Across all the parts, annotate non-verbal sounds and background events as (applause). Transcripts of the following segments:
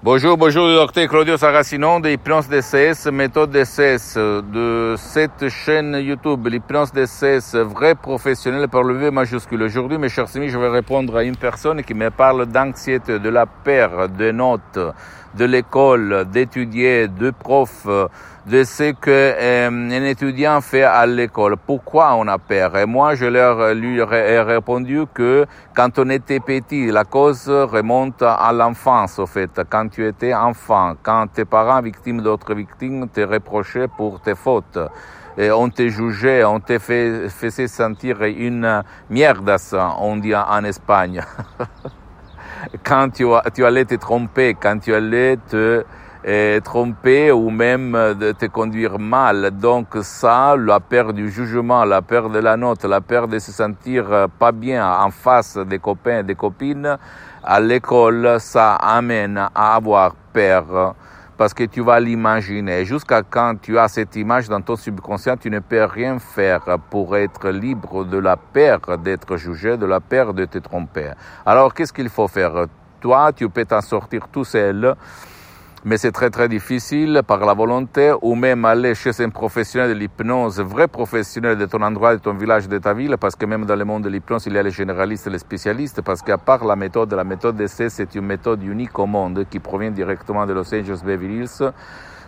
Bonjour, bonjour, docteur Claudio Saracino de l'hypnose DCS, méthode DCS, de cette chaîne YouTube, l'hypnose DCS, vrai professionnel par le V majuscule. Aujourd'hui, mes chers amis, je vais répondre à une personne qui me parle d'anxiété, de la perte de notes, de l'école, d'étudier, de prof, de ce que euh, étudiant fait à l'école. Pourquoi on a peur? Et moi, je leur lui ai répondu que quand on était petit, la cause remonte à l'enfance, au fait. Quand tu étais enfant, quand tes parents, victimes d'autres victimes, te reprochaient pour tes fautes. Et on te jugeait, on te faisait sentir une merde, on dit en Espagne. (laughs) quand tu, tu allais te tromper, quand tu allais te tromper ou même de te conduire mal. Donc ça, la peur du jugement, la peur de la note, la peur de se sentir pas bien en face des copains et des copines, à l'école, ça amène à avoir peur parce que tu vas l'imaginer. Jusqu'à quand tu as cette image dans ton subconscient, tu ne peux rien faire pour être libre de la peur d'être jugé, de la peur de te tromper. Alors qu'est-ce qu'il faut faire? Toi, tu peux t'en sortir tout seul mais c'est très très difficile par la volonté ou même aller chez un professionnel de l'hypnose, vrai professionnel de ton endroit, de ton village, de ta ville, parce que même dans le monde de l'hypnose, il y a les généralistes les spécialistes, parce qu'à part la méthode, la méthode d'essai, c'est une méthode unique au monde qui provient directement de Los Angeles Beverly Hills.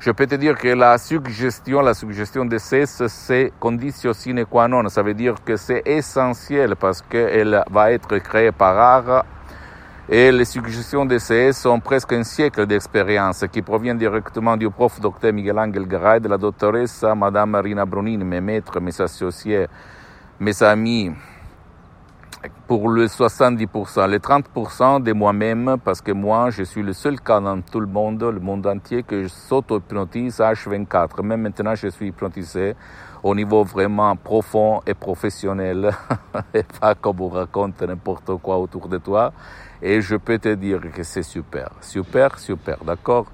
Je peux te dire que la suggestion, la suggestion d'essai, c'est condition sine qua non. Ça veut dire que c'est essentiel parce qu'elle va être créée par art et les suggestions d'essai sont presque un siècle d'expérience qui proviennent directement du prof Dr Miguel Angel Garay, de la doctoresse Madame Marina Brunini, mes maîtres, mes associés, mes amis, pour le 70%, les 30% de moi-même, parce que moi, je suis le seul cas dans tout le monde, le monde entier, que je s'auto-hypnotise H24. Même maintenant, je suis hypnotisé au niveau vraiment profond et professionnel, (laughs) et pas comme on raconte n'importe quoi autour de toi. Et je peux te dire que c'est super, super, super, d'accord?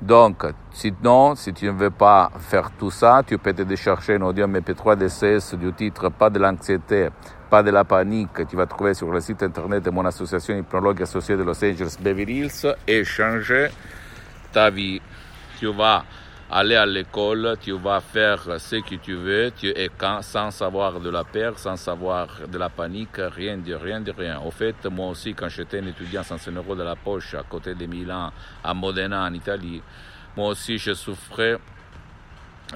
Donc, sinon, si tu ne veux pas faire tout ça, tu peux te décharger un audio MP3 DCS du titre Pas de l'anxiété, pas de la panique. Tu vas trouver sur le site internet de mon association hypnologue associée de Los Angeles Beverly Hills et changer ta vie. Tu vas aller à l'école, tu vas faire ce que tu veux, tu es sans savoir de la peur, sans savoir de la panique, rien de rien de rien. Au fait, moi aussi, quand j'étais un étudiant sans un euro de la poche à côté de Milan, à Modena, en Italie, moi aussi, je souffrais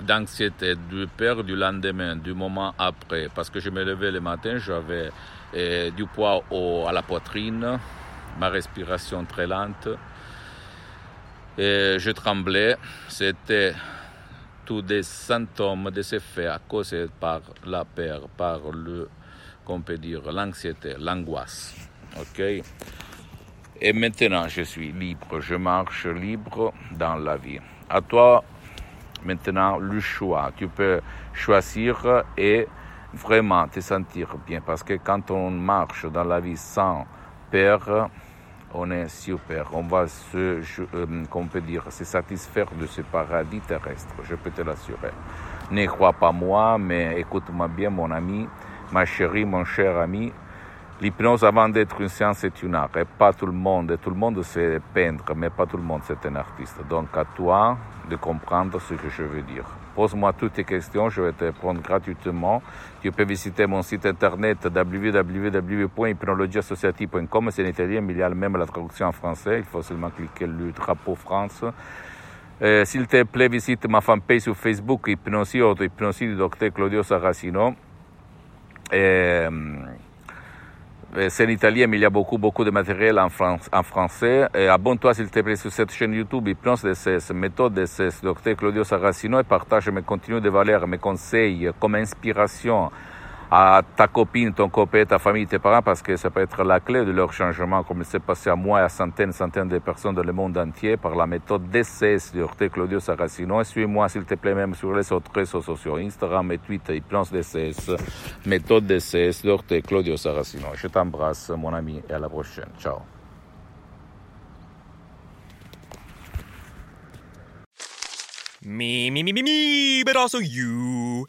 d'anxiété, de peur du lendemain, du moment après, parce que je me levais le matin, j'avais eh, du poids à la poitrine, ma respiration très lente. Et je tremblais. C'était tous des symptômes, des effets causés par la peur, par le, qu'on peut dire, l'anxiété, l'angoisse. Ok? Et maintenant, je suis libre. Je marche libre dans la vie. À toi, maintenant, le choix. Tu peux choisir et vraiment te sentir bien. Parce que quand on marche dans la vie sans peur, on est super. On va se, euh, peut dire, se satisfaire de ce paradis terrestre, je peux te l'assurer. Ne crois pas moi, mais écoute-moi bien, mon ami, ma chérie, mon cher ami. L'hypnose, avant d'être une science, est une art. Et pas tout le monde, tout le monde sait peindre, mais pas tout le monde c'est un artiste. Donc à toi de comprendre ce que je veux dire. Pose-moi toutes tes questions, je vais te répondre gratuitement. Tu peux visiter mon site internet www.hypnologieassociative.com, c'est en italien, mais il y a même la traduction en français. Il faut seulement cliquer le drapeau France. Euh, s'il te plaît, visite ma fanpage sur Facebook, Hypnosie Auto, Hypnosie du docteur Claudio Saracino. Et, euh, c'est en italien, mais il y a beaucoup, beaucoup de matériel en, en français. abonne-toi, s'il te plaît, sur cette chaîne YouTube, Hypnose DCS, méthode DCS, docteur Claudio Saracino, et partage mes contenus de valeur, mes conseils comme inspiration à ta copine, ton copain, ta famille, tes parents, parce que ça peut être la clé de leur changement, comme il s'est passé à moi et à centaines, centaines de personnes dans le monde entier par la méthode DCS de Orte Claudio Saracino. Et suis-moi, s'il te plaît, même sur les autres réseaux sociaux, Instagram et Twitter, Hypnose DCS, méthode DCS de Orte Claudio Saracino. Je t'embrasse, mon ami, et à la prochaine. Ciao. Me, me, me, me, me, but also you.